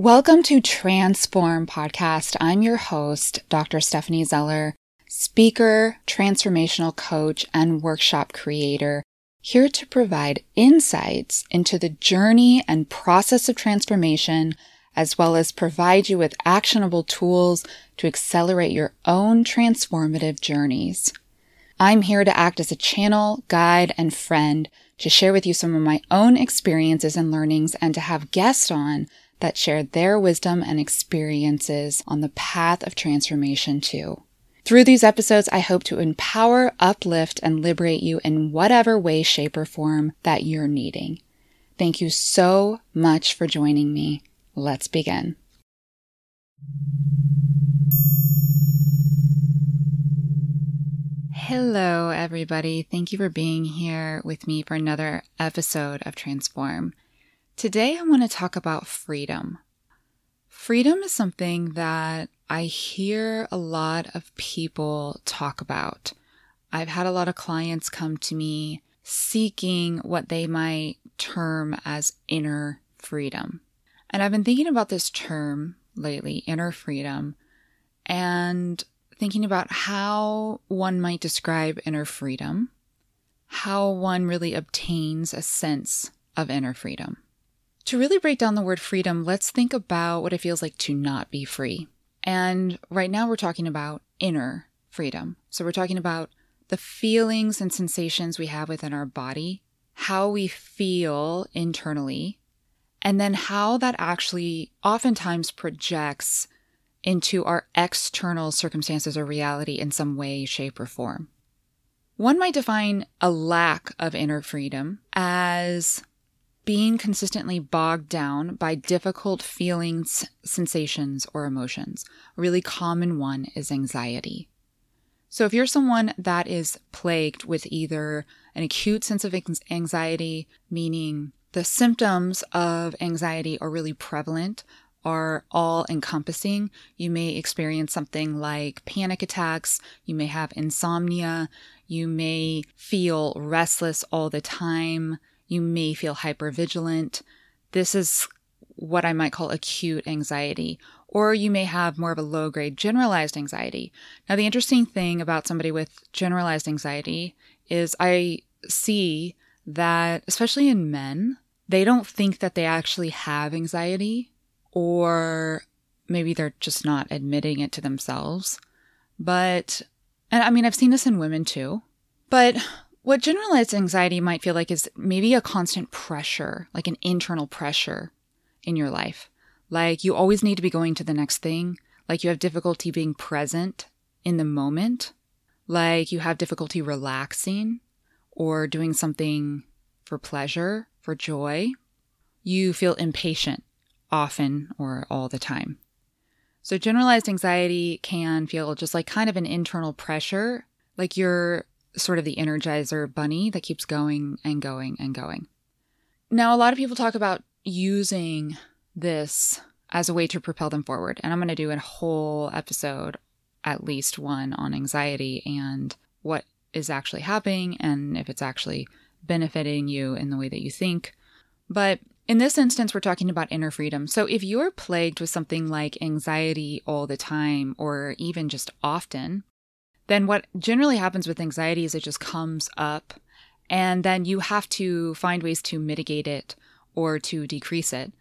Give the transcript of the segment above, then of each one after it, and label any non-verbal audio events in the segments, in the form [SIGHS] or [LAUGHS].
Welcome to Transform Podcast. I'm your host, Dr. Stephanie Zeller, speaker, transformational coach, and workshop creator, here to provide insights into the journey and process of transformation, as well as provide you with actionable tools to accelerate your own transformative journeys. I'm here to act as a channel, guide, and friend to share with you some of my own experiences and learnings and to have guests on that shared their wisdom and experiences on the path of transformation too. Through these episodes, I hope to empower, uplift, and liberate you in whatever way, shape, or form that you're needing. Thank you so much for joining me. Let's begin. Hello, everybody. Thank you for being here with me for another episode of Transform. Today, I want to talk about freedom. Freedom is something that I hear a lot of people talk about. I've had a lot of clients come to me seeking what they might term as inner freedom. And I've been thinking about this term lately, inner freedom, and thinking about how one might describe inner freedom, how one really obtains a sense of inner freedom. To really break down the word freedom, let's think about what it feels like to not be free. And right now we're talking about inner freedom. So we're talking about the feelings and sensations we have within our body, how we feel internally, and then how that actually oftentimes projects into our external circumstances or reality in some way, shape, or form. One might define a lack of inner freedom as being consistently bogged down by difficult feelings, sensations, or emotions. A really common one is anxiety. So, if you're someone that is plagued with either an acute sense of anxiety, meaning the symptoms of anxiety are really prevalent, are all encompassing, you may experience something like panic attacks, you may have insomnia, you may feel restless all the time, you may feel hypervigilant. This is what I might call acute anxiety. Or you may have more of a low grade generalized anxiety. Now, the interesting thing about somebody with generalized anxiety is I see that, especially in men, they don't think that they actually have anxiety, or maybe they're just not admitting it to themselves. But, and I mean, I've seen this in women too. But what generalized anxiety might feel like is maybe a constant pressure, like an internal pressure in your life. Like you always need to be going to the next thing, like you have difficulty being present in the moment, like you have difficulty relaxing or doing something for pleasure, for joy. You feel impatient often or all the time. So, generalized anxiety can feel just like kind of an internal pressure, like you're sort of the energizer bunny that keeps going and going and going. Now, a lot of people talk about using this as a way to propel them forward. And I'm going to do a whole episode, at least one, on anxiety and what is actually happening and if it's actually benefiting you in the way that you think. But in this instance, we're talking about inner freedom. So if you're plagued with something like anxiety all the time or even just often, then what generally happens with anxiety is it just comes up and then you have to find ways to mitigate it or to decrease it.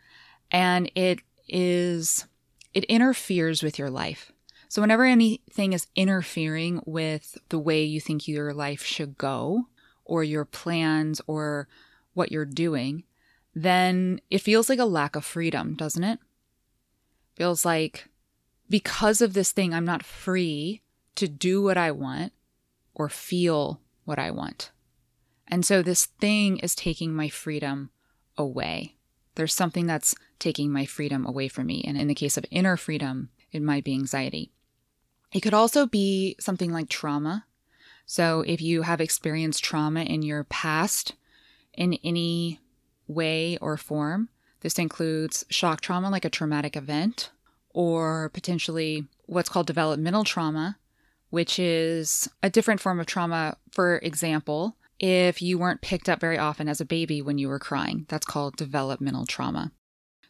And it is, it interferes with your life. So whenever anything is interfering with the way you think your life should go or your plans or what you're doing, then it feels like a lack of freedom, doesn't it? Feels like because of this thing, I'm not free to do what I want or feel what I want. And so this thing is taking my freedom away. There's something that's taking my freedom away from me. And in the case of inner freedom, it might be anxiety. It could also be something like trauma. So if you have experienced trauma in your past in any way or form, this includes shock trauma, like a traumatic event, or potentially what's called developmental trauma, which is a different form of trauma. For example, if you weren't picked up very often as a baby when you were crying, that's called developmental trauma.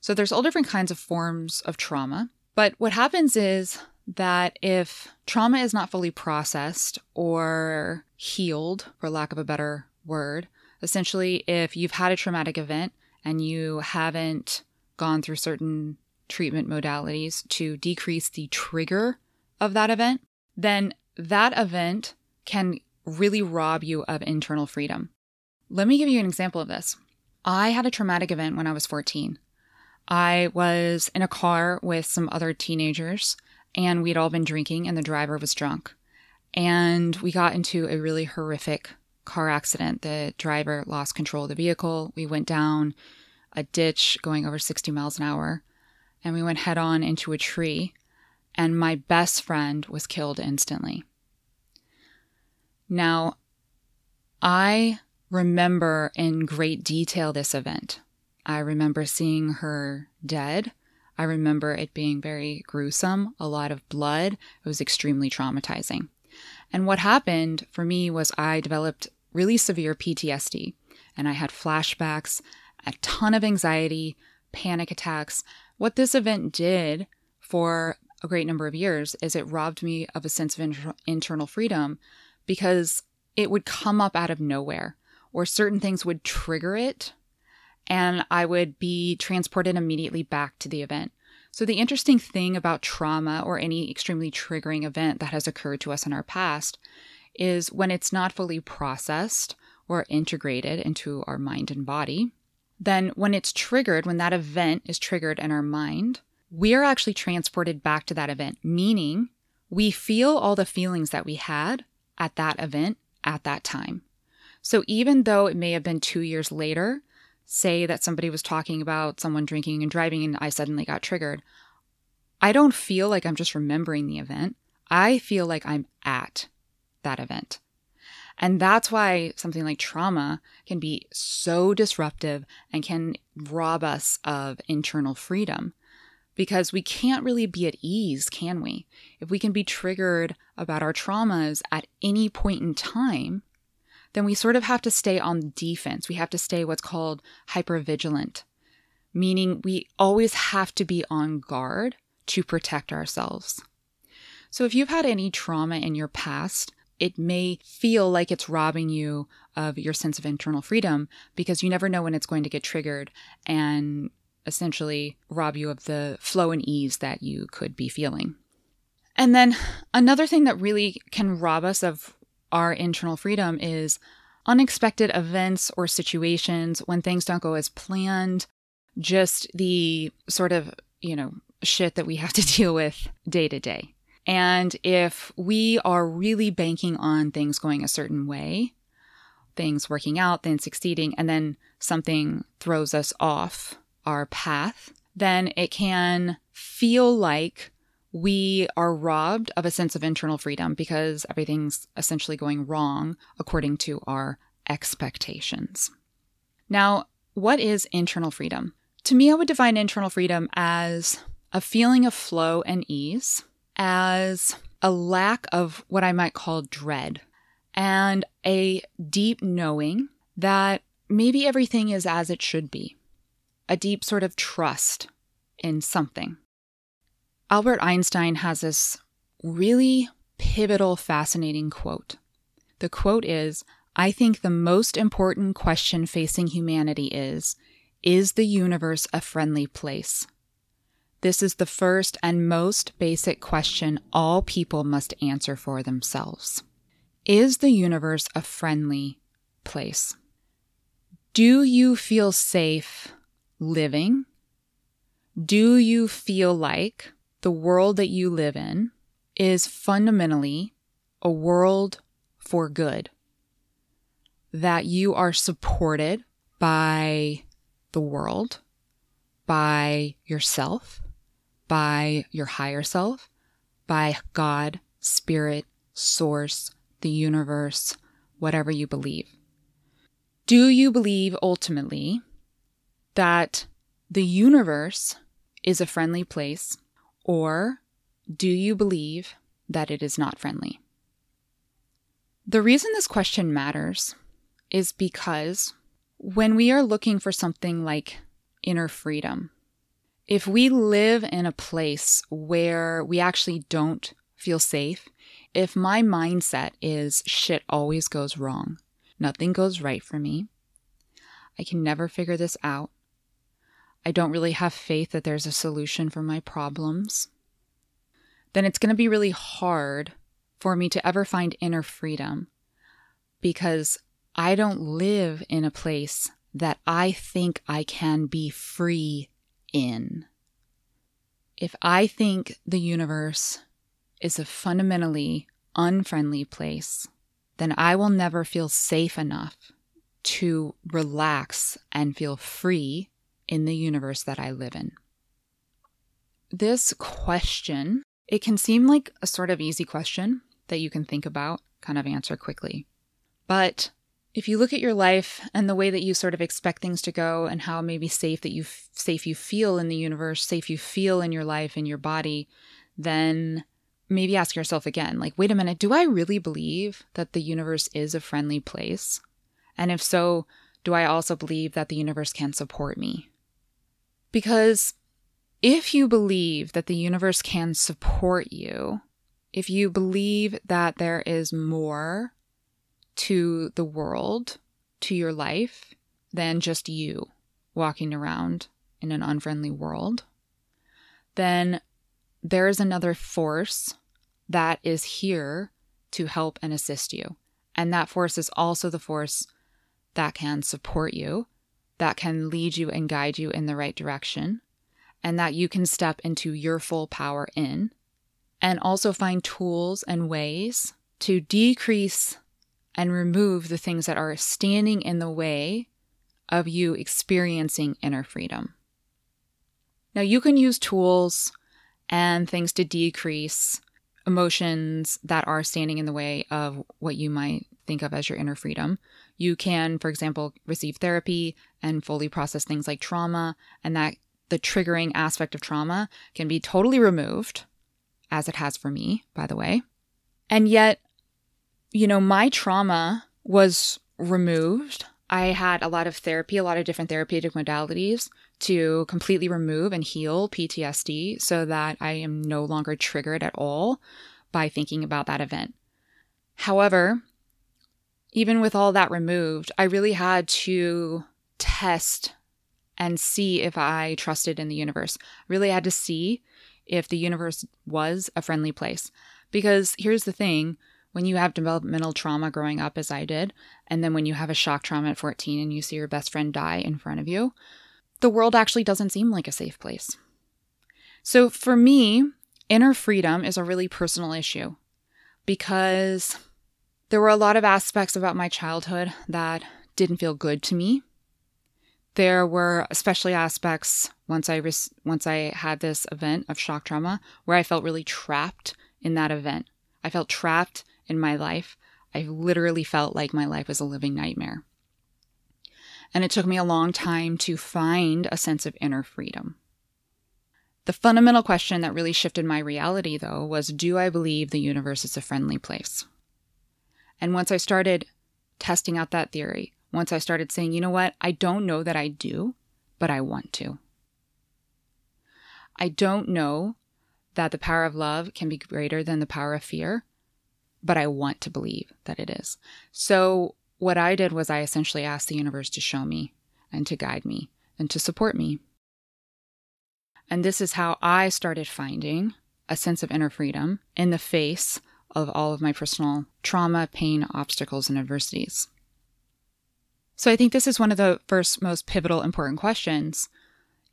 So there's all different kinds of forms of trauma. But what happens is that if trauma is not fully processed or healed, for lack of a better word, essentially, if you've had a traumatic event and you haven't gone through certain treatment modalities to decrease the trigger of that event, then that event can really rob you of internal freedom. Let me give you an example of this. I had a traumatic event when I was 14. I was in a car with some other teenagers, and we'd all been drinking, and the driver was drunk. And we got into a really horrific car accident. The driver lost control of the vehicle. We went down a ditch going over 60 miles an hour, and we went head on into a tree. And my best friend was killed instantly. Now, I remember in great detail this event. I remember seeing her dead. I remember it being very gruesome, a lot of blood. It was extremely traumatizing. And what happened for me was I developed really severe PTSD and I had flashbacks, a ton of anxiety, panic attacks. What this event did for a great number of years is it robbed me of a sense of inter- internal freedom because it would come up out of nowhere or certain things would trigger it and I would be transported immediately back to the event. So, the interesting thing about trauma or any extremely triggering event that has occurred to us in our past is when it's not fully processed or integrated into our mind and body, then when it's triggered, when that event is triggered in our mind, we are actually transported back to that event, meaning we feel all the feelings that we had at that event at that time. So even though it may have been two years later, say that somebody was talking about someone drinking and driving and I suddenly got triggered, I don't feel like I'm just remembering the event. I feel like I'm at that event. And that's why something like trauma can be so disruptive and can rob us of internal freedom because we can't really be at ease, can we? If we can be triggered about our traumas at any point in time, then we sort of have to stay on defense. We have to stay what's called hypervigilant, meaning we always have to be on guard to protect ourselves. So if you've had any trauma in your past, it may feel like it's robbing you of your sense of internal freedom because you never know when it's going to get triggered and essentially rob you of the flow and ease that you could be feeling. And then another thing that really can rob us of our internal freedom is unexpected events or situations when things don't go as planned, just the sort of, you know, shit that we have to [LAUGHS] deal with day to day. And if we are really banking on things going a certain way, things working out, then succeeding, and then something throws us off our path, then it can feel like we are robbed of a sense of internal freedom because everything's essentially going wrong according to our expectations. Now, what is internal freedom? To me, I would define internal freedom as a feeling of flow and ease, as a lack of what I might call dread, and a deep knowing that maybe everything is as it should be a deep sort of trust in something. Albert Einstein has this really pivotal, fascinating quote. The quote is I think the most important question facing humanity is Is the universe a friendly place? This is the first and most basic question all people must answer for themselves. Is the universe a friendly place? Do you feel safe living? Do you feel like the world that you live in is fundamentally a world for good? That you are supported by the world, by yourself, by your higher self, by God, spirit, source, the universe, whatever you believe. Do you believe ultimately that the universe is a friendly place, or do you believe that it is not friendly? The reason this question matters is because when we are looking for something like inner freedom, if we live in a place where we actually don't feel safe, if my mindset is shit always goes wrong, nothing goes right for me, I can never figure this out, I don't really have faith that there's a solution for my problems, then it's going to be really hard for me to ever find inner freedom because I don't live in a place that I think I can be free in. If I think the universe is a fundamentally unfriendly place, then I will never feel safe enough to relax and feel free in the universe that I live in. This question, it can seem like a sort of easy question that you can think about, kind of answer quickly. But if you look at your life and the way that you sort of expect things to go and how maybe safe that you safe you feel in the universe, safe you feel in your life in your body, then maybe ask yourself again, like wait a minute, do I really believe that the universe is a friendly place? And if so, do I also believe that the universe can support me? Because if you believe that the universe can support you, if you believe that there is more to the world, to your life, than just you walking around in an unfriendly world, then there is another force that is here to help and assist you. And that force is also the force that can support you, that can lead you and guide you in the right direction, and that you can step into your full power in, and also find tools and ways to decrease and remove the things that are standing in the way of you experiencing inner freedom. Now, you can use tools and things to decrease emotions that are standing in the way of what you might think of as your inner freedom. You can, for example, receive therapy and fully process things like trauma, and that the triggering aspect of trauma can be totally removed, as it has for me, by the way. And yet, you know, my trauma was removed. I had a lot of therapy, a lot of different therapeutic modalities to completely remove and heal PTSD so that I am no longer triggered at all by thinking about that event. However, even with all that removed, I really had to test and see if I trusted in the universe. Really had to see if the universe was a friendly place. Because here's the thing when you have developmental trauma growing up, as I did, and then when you have a shock trauma at 14 and you see your best friend die in front of you, the world actually doesn't seem like a safe place. So for me, inner freedom is a really personal issue because there were a lot of aspects about my childhood that didn't feel good to me. There were especially aspects once I res- once I had this event of shock trauma where I felt really trapped in that event. I felt trapped in my life, I literally felt like my life was a living nightmare. And it took me a long time to find a sense of inner freedom. The fundamental question that really shifted my reality, though, was do I believe the universe is a friendly place? And once I started testing out that theory, once I started saying, you know what, I don't know that I do, but I want to. I don't know that the power of love can be greater than the power of fear, but I want to believe that it is. So, what I did was I essentially asked the universe to show me and to guide me and to support me. And this is how I started finding a sense of inner freedom in the face of all of my personal trauma, pain, obstacles, and adversities. So I think this is one of the first most pivotal important questions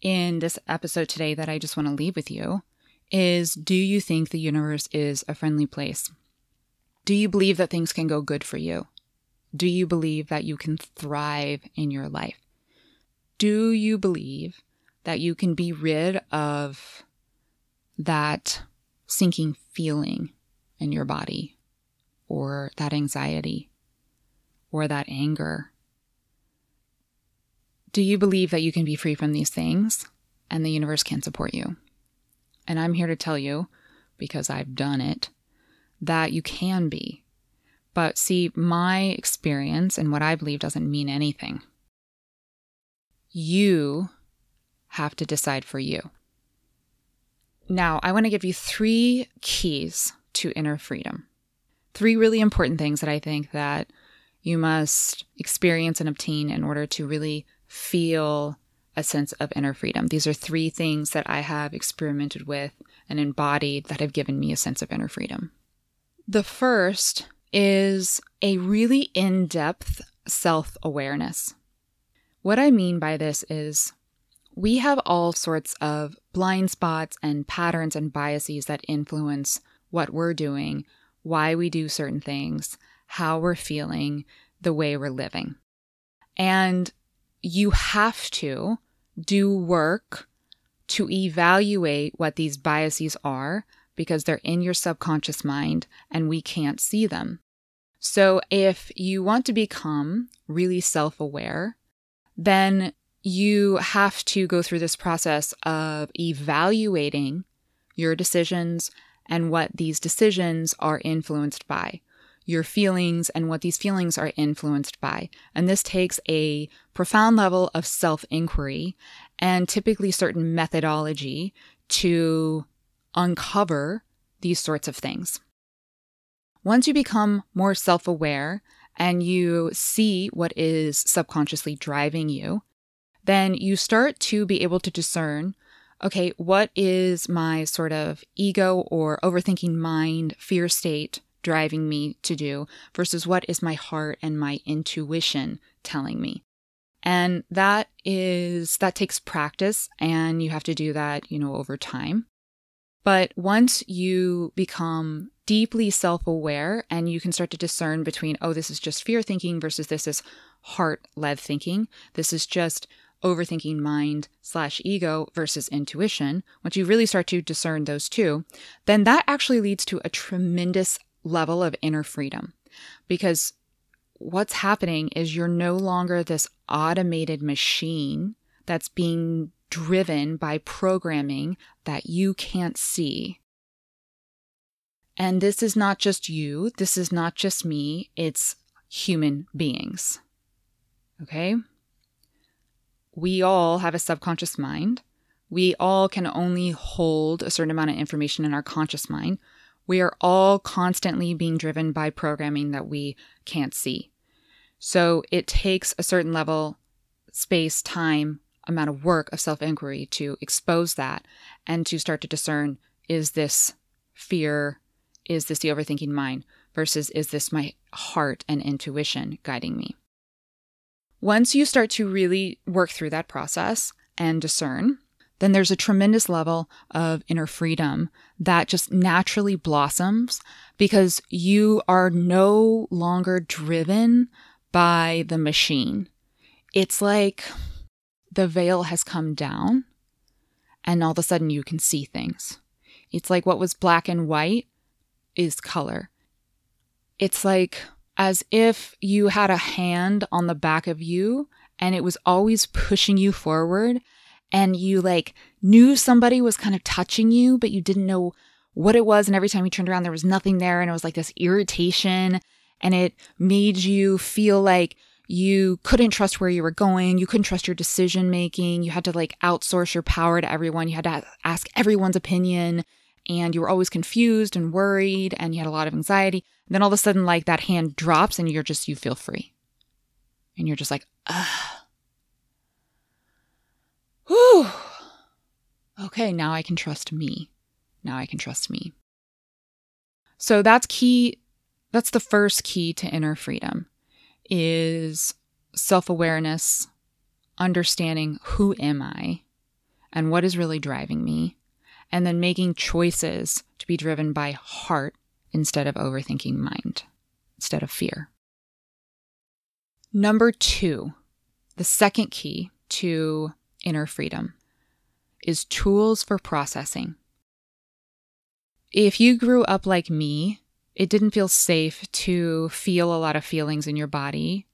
in this episode today that I just want to leave with you is do you think the universe is a friendly place? Do you believe that things can go good for you? Do you believe that you can thrive in your life? Do you believe that you can be rid of that sinking feeling in your body or that anxiety or that anger? Do you believe that you can be free from these things and the universe can support you? And I'm here to tell you, because I've done it, that you can be. But see, my experience and what I believe doesn't mean anything. You have to decide for you. Now, I want to give you three keys to inner freedom. Three really important things that I think that you must experience and obtain in order to really feel a sense of inner freedom. These are three things that I have experimented with and embodied that have given me a sense of inner freedom. The first is a really in depth self awareness. What I mean by this is we have all sorts of blind spots and patterns and biases that influence what we're doing, why we do certain things, how we're feeling, the way we're living. And you have to do work to evaluate what these biases are because they're in your subconscious mind and we can't see them. So, if you want to become really self aware, then you have to go through this process of evaluating your decisions and what these decisions are influenced by your feelings and what these feelings are influenced by. And this takes a profound level of self inquiry and typically certain methodology to uncover these sorts of things. Once you become more self aware and you see what is subconsciously driving you, then you start to be able to discern okay, what is my sort of ego or overthinking mind, fear state driving me to do versus what is my heart and my intuition telling me. And that is, that takes practice and you have to do that, you know, over time. But once you become deeply self aware and you can start to discern between, oh, this is just fear thinking versus this is heart led thinking, this is just overthinking mind slash ego versus intuition, once you really start to discern those two, then that actually leads to a tremendous level of inner freedom because what's happening is you're no longer this automated machine that's being driven by programming that you can't see. And this is not just you, this is not just me, it's human beings. Okay? We all have a subconscious mind. We all can only hold a certain amount of information in our conscious mind. We are all constantly being driven by programming that we can't see. So it takes a certain level, space, time, amount of work of self inquiry to expose that and to start to discern is this fear? Is this the overthinking mind? Versus is this my heart and intuition guiding me? Once you start to really work through that process and discern, then there's a tremendous level of inner freedom that just naturally blossoms because you are no longer driven by the machine. It's like the veil has come down and all of a sudden you can see things. It's like what was black and white is color. It's like as if you had a hand on the back of you and it was always pushing you forward and you like knew somebody was kind of touching you, but you didn't know what it was. And every time you turned around, there was nothing there. And it was like this irritation. And it made you feel like you couldn't trust where you were going. You couldn't trust your decision making. You had to like outsource your power to everyone. You had to ask everyone's opinion. And you were always confused and worried. And you had a lot of anxiety. And then all of a sudden, like that hand drops and you're just, you feel free. And you're just like, ah Whew. Okay, now I can trust me. Now I can trust me. So that's key. That's the first key to inner freedom is self-awareness, understanding who am I and what is really driving me, and then making choices to be driven by heart instead of overthinking mind, instead of fear. Number 2, the second key to inner freedom is tools for processing. If you grew up like me, it didn't feel safe to feel a lot of feelings in your body,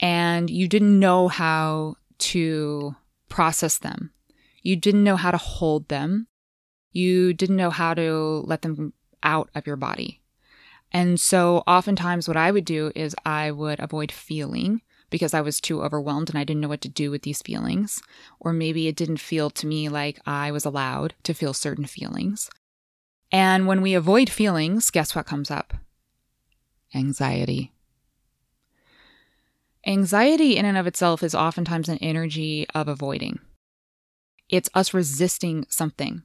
and you didn't know how to process them. You didn't know how to hold them. You didn't know how to let them out of your body. And so, oftentimes, what I would do is I would avoid feeling because I was too overwhelmed and I didn't know what to do with these feelings. Or maybe it didn't feel to me like I was allowed to feel certain feelings. And when we avoid feelings, guess what comes up? Anxiety. Anxiety, in and of itself, is oftentimes an energy of avoiding. It's us resisting something.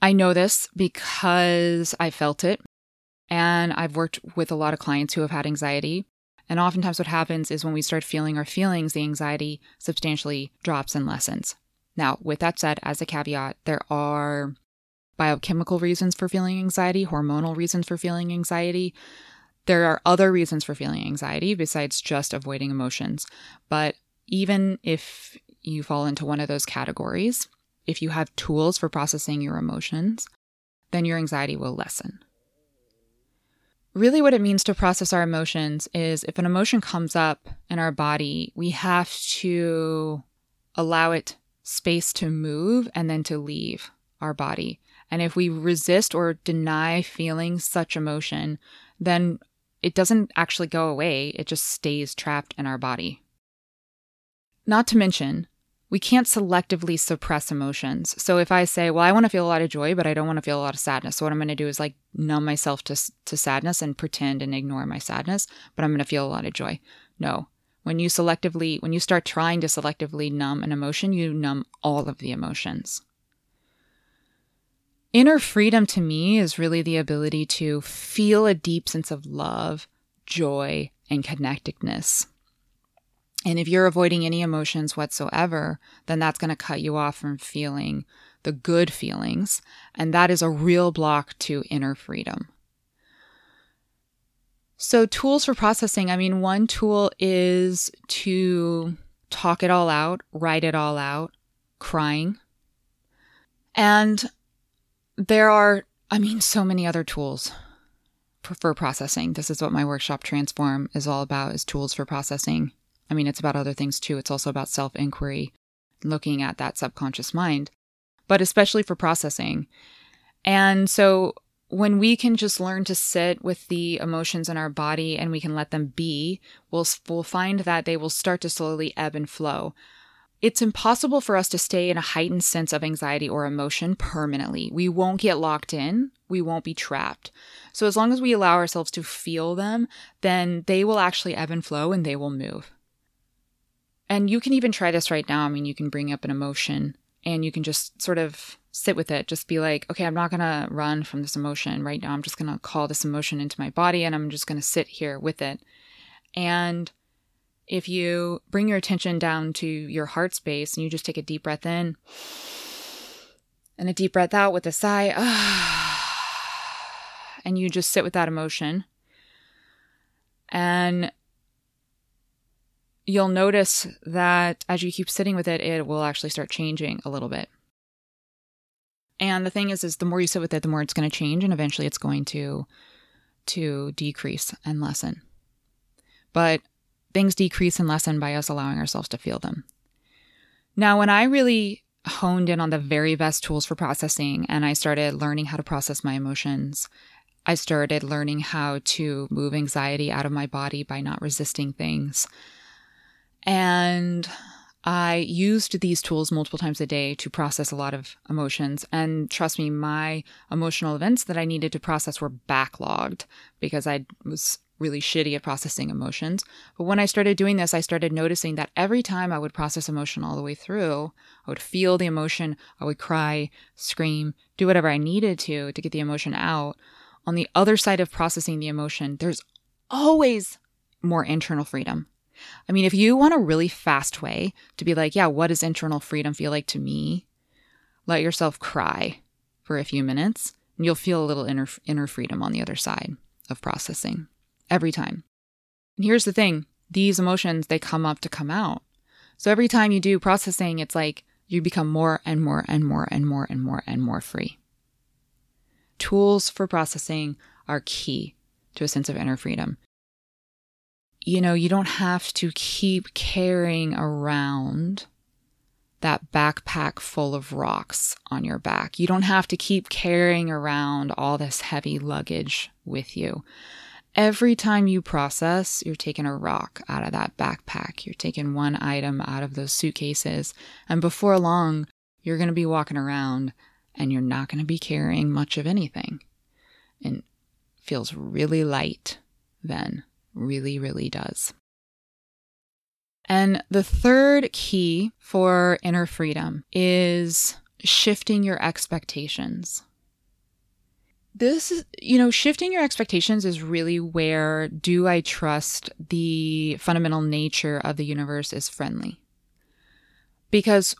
I know this because I felt it, and I've worked with a lot of clients who have had anxiety. And oftentimes, what happens is when we start feeling our feelings, the anxiety substantially drops and lessens. Now, with that said, as a caveat, there are biochemical reasons for feeling anxiety, hormonal reasons for feeling anxiety. There are other reasons for feeling anxiety besides just avoiding emotions. But even if you fall into one of those categories, if you have tools for processing your emotions, then your anxiety will lessen. Really, what it means to process our emotions is if an emotion comes up in our body, we have to allow it space to move and then to leave our body. And if we resist or deny feeling such emotion, then it doesn't actually go away, it just stays trapped in our body. Not to mention, we can't selectively suppress emotions. So if I say, well, I want to feel a lot of joy, but I don't want to feel a lot of sadness. So what I'm going to do is like numb myself to, to sadness and pretend and ignore my sadness, but I'm going to feel a lot of joy. No. When you selectively, when you start trying to selectively numb an emotion, you numb all of the emotions. Inner freedom to me is really the ability to feel a deep sense of love, joy, and connectedness. And if you're avoiding any emotions whatsoever, then that's going to cut you off from feeling the good feelings. And that is a real block to inner freedom. So, tools for processing I mean, one tool is to talk it all out, write it all out, crying. And there are, I mean, so many other tools for, processing. This is what my workshop Transform is all about is tools for processing. I mean, it's about other things too. It's also about self-inquiry, looking at that subconscious mind, but especially for processing. And so when we can just learn to sit with the emotions in our body and we can let them be, we'll, we'll find that they will start to slowly ebb and flow. It's impossible for us to stay in a heightened sense of anxiety or emotion permanently. We won't get locked in, we won't be trapped. So, as long as we allow ourselves to feel them, then they will actually ebb and flow and they will move. And you can even try this right now. I mean, you can bring up an emotion and you can just sort of sit with it. Just be like, okay, I'm not going to run from this emotion right now. I'm just going to call this emotion into my body and I'm just going to sit here with it. And if you bring your attention down to your heart space and you just take a deep breath in and a deep breath out with a sigh, [SIGHS] and you just sit with that emotion, and you'll notice that as you keep sitting with it, it will actually start changing a little bit. And the thing is, is the more you sit with it, the more it's going to change, and eventually it's going to to decrease and lessen. But things decrease and lessen by us allowing ourselves to feel them. Now, when I really honed in on the very best tools for processing and I started learning how to process my emotions, I started learning how to move anxiety out of my body by not resisting things. And I used these tools multiple times a day to process a lot of emotions. And trust me, my emotional events that I needed to process were backlogged because I was really shitty at processing emotions. But when I started doing this, I started noticing that every time I would process emotion all the way through, I would feel the emotion, I would cry, scream, do whatever I needed to to get the emotion out. On the other side of processing the emotion, there's always more internal freedom. I mean, if you want a really fast way to be like, yeah, what does internal freedom feel like to me? Let yourself cry for a few minutes and you'll feel a little inner inner freedom on the other side of processing every time. And here's the thing these emotions, they come up to come out. So every time you do processing, it's like you become more and more and more and more and more and more free. Tools for processing are key to a sense of inner freedom. You know, you don't have to keep carrying around that backpack full of rocks on your back. You don't have to keep carrying around all this heavy luggage with you. Every time you process, you're taking a rock out of that backpack. You're taking one item out of those suitcases. And before long, you're going to be walking around and you're not going to be carrying much of anything. And feels really light then. Really, really does. And the third key for inner freedom is shifting your expectations. This, is, you know, shifting your expectations is really where do I trust the fundamental nature of the universe is friendly? Because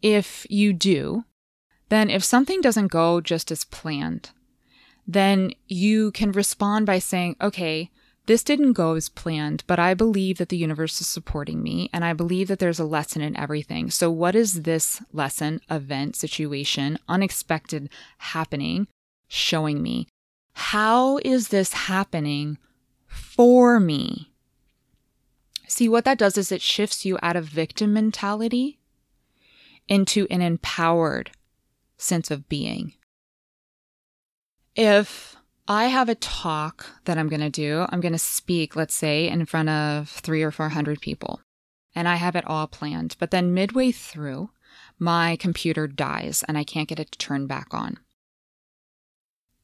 if you do, then if something doesn't go just as planned, then you can respond by saying, okay, this didn't go as planned, but I believe that the universe is supporting me and I believe that there's a lesson in everything. So, what is this lesson, event, situation, unexpected happening showing me? How is this happening for me? See, what that does is it shifts you out of victim mentality into an empowered sense of being. If I have a talk that I'm going to do. I'm going to speak, let's say, in front of three or 400 people, and I have it all planned. But then midway through, my computer dies and I can't get it to turn back on.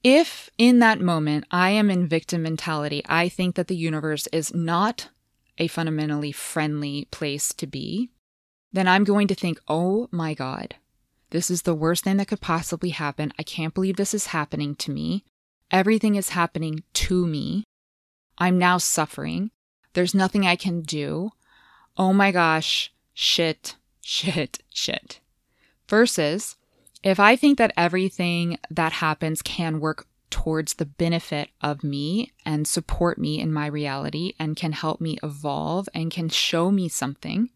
If in that moment I am in victim mentality, I think that the universe is not a fundamentally friendly place to be, then I'm going to think, oh my God, this is the worst thing that could possibly happen. I can't believe this is happening to me. Everything is happening to me. I'm now suffering. There's nothing I can do. Oh my gosh, shit, shit, shit. Versus if I think that everything that happens can work towards the benefit of me and support me in my reality and can help me evolve and can show me something,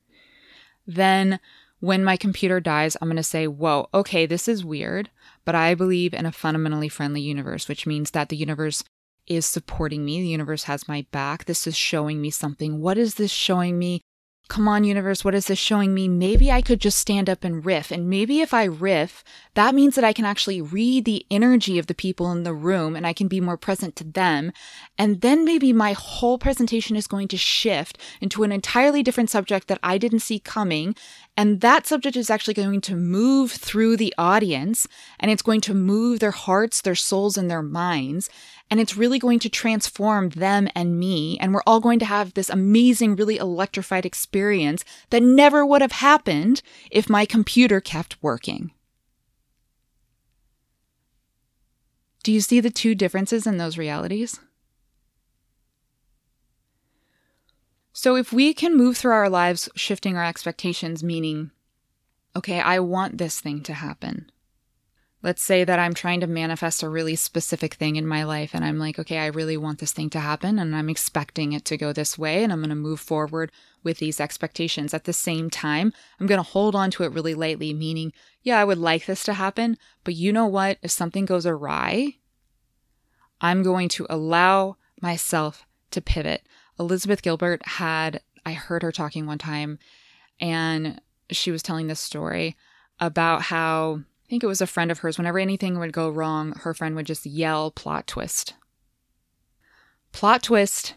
then when my computer dies, I'm going to say, whoa, okay, this is weird, but I believe in a fundamentally friendly universe, which means that the universe is supporting me. The universe has my back. This is showing me something. What is this showing me? Come on, universe, what is this showing me? Maybe I could just stand up and riff. And maybe if I riff, that means that I can actually read the energy of the people in the room and I can be more present to them. And then maybe my whole presentation is going to shift into an entirely different subject that I didn't see coming. And that subject is actually going to move through the audience and it's going to move their hearts, their souls, and their minds. And it's really going to transform them and me. And we're all going to have this amazing, really electrified experience that never would have happened if my computer kept working. Do you see the two differences in those realities? So, if we can move through our lives shifting our expectations, meaning, okay, I want this thing to happen. Let's say that I'm trying to manifest a really specific thing in my life, and I'm like, okay, I really want this thing to happen, and I'm expecting it to go this way, and I'm going to move forward with these expectations. At the same time, I'm going to hold on to it really lightly, meaning, yeah, I would like this to happen, but you know what? If something goes awry, I'm going to allow myself to pivot. Elizabeth Gilbert had, I heard her talking one time, and she was telling this story about how I think it was a friend of hers, whenever anything would go wrong, her friend would just yell plot twist. Plot twist.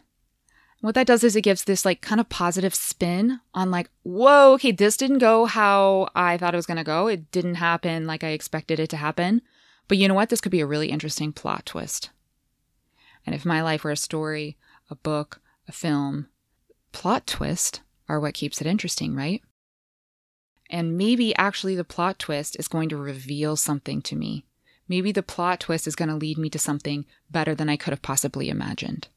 What that does is it gives this like kind of positive spin on like, whoa, okay, this didn't go how I thought it was going to go. It didn't happen like I expected it to happen. But you know what? This could be a really interesting plot twist. And if my life were a story, a book, a film, plot twist are what keeps it interesting, right? And maybe actually the plot twist is going to reveal something to me. Maybe the plot twist is going to lead me to something better than I could have possibly imagined.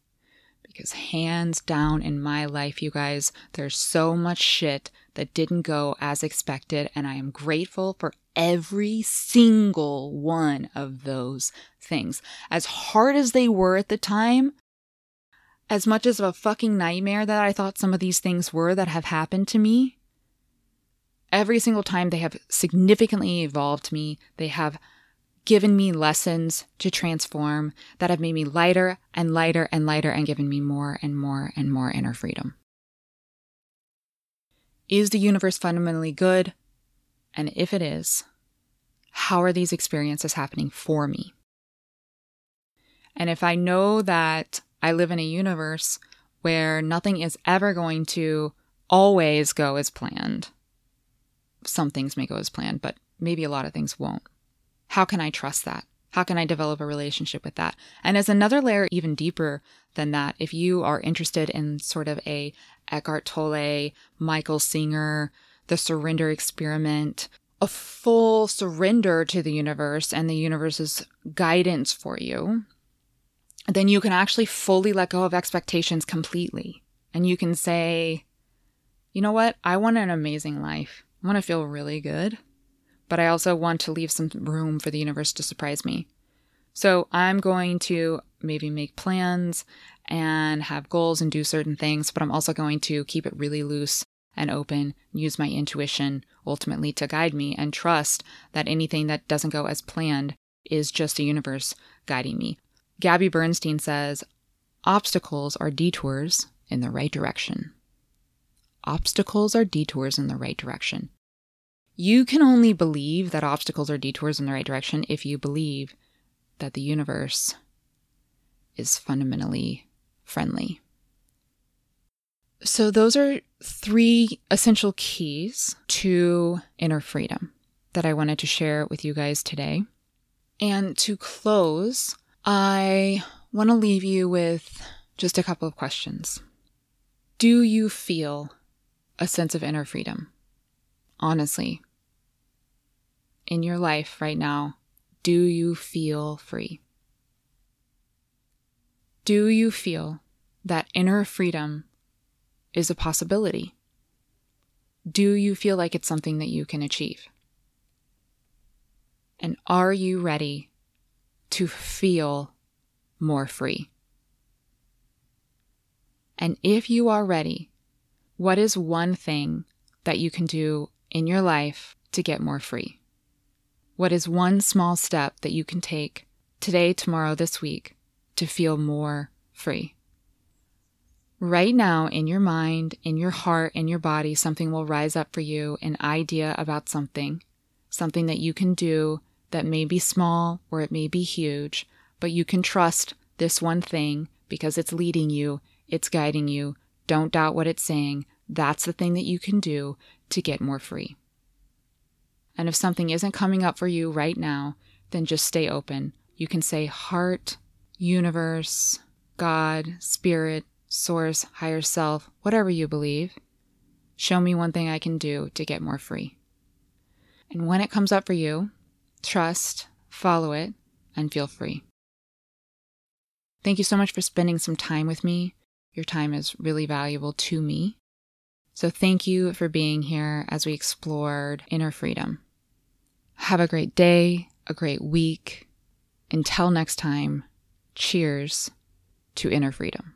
Because hands down in my life, you guys, there's so much shit that didn't go as expected, and I am grateful for every single one of those things. As hard as they were at the time, as much as of a fucking nightmare that I thought some of these things were that have happened to me, every single time they have significantly evolved me. They have given me lessons to transform that have made me lighter and lighter and lighter and given me more and more and more inner freedom. Is the universe fundamentally good? And if it is, how are these experiences happening for me? And if I know that I live in a universe where nothing is ever going to always go as planned. Some things may go as planned, but maybe a lot of things won't. How can I trust that? How can I develop a relationship with that? And as another layer, even deeper than that, if you are interested in sort of a Eckhart Tolle, Michael Singer, the surrender experiment, a full surrender to the universe and the universe's guidance for you, then you can actually fully let go of expectations completely. And you can say, you know what? I want an amazing life. I want to feel really good but I also want to leave some room for the universe to surprise me. So I'm going to maybe make plans and have goals and do certain things, but I'm also going to keep it really loose and open, use my intuition ultimately to guide me and trust that anything that doesn't go as planned is just the universe guiding me. Gabby Bernstein says, obstacles are detours in the right direction. Obstacles are detours in the right direction. You can only believe that obstacles are detours in the right direction if you believe that the universe is fundamentally friendly. So, those are three essential keys to inner freedom that I wanted to share with you guys today. And to close, I want to leave you with just a couple of questions. Do you feel a sense of inner freedom? honestly, in your life right now, do you feel free? Do you feel that inner freedom is a possibility? Do you feel like it's something that you can achieve? And are you ready to feel more free? And if you are ready, what is one thing that you can do in your life to get more free? What is one small step that you can take today, tomorrow, this week to feel more free? Right now, in your mind, in your heart, in your body, something will rise up for you an idea about something, something that you can do that may be small or it may be huge, but you can trust this one thing because it's leading you, it's guiding you. Don't doubt what it's saying. That's the thing that you can do to get more free. And if something isn't coming up for you right now, then just stay open. You can say heart, universe, God, spirit, source, higher self, whatever you believe. Show me one thing I can do to get more free. And when it comes up for you, trust, follow it, and feel free. Thank you so much for spending some time with me. Your time is really valuable to me. So thank you for being here as we explored inner freedom. Have a great day, a great week. Until next time, cheers to inner freedom.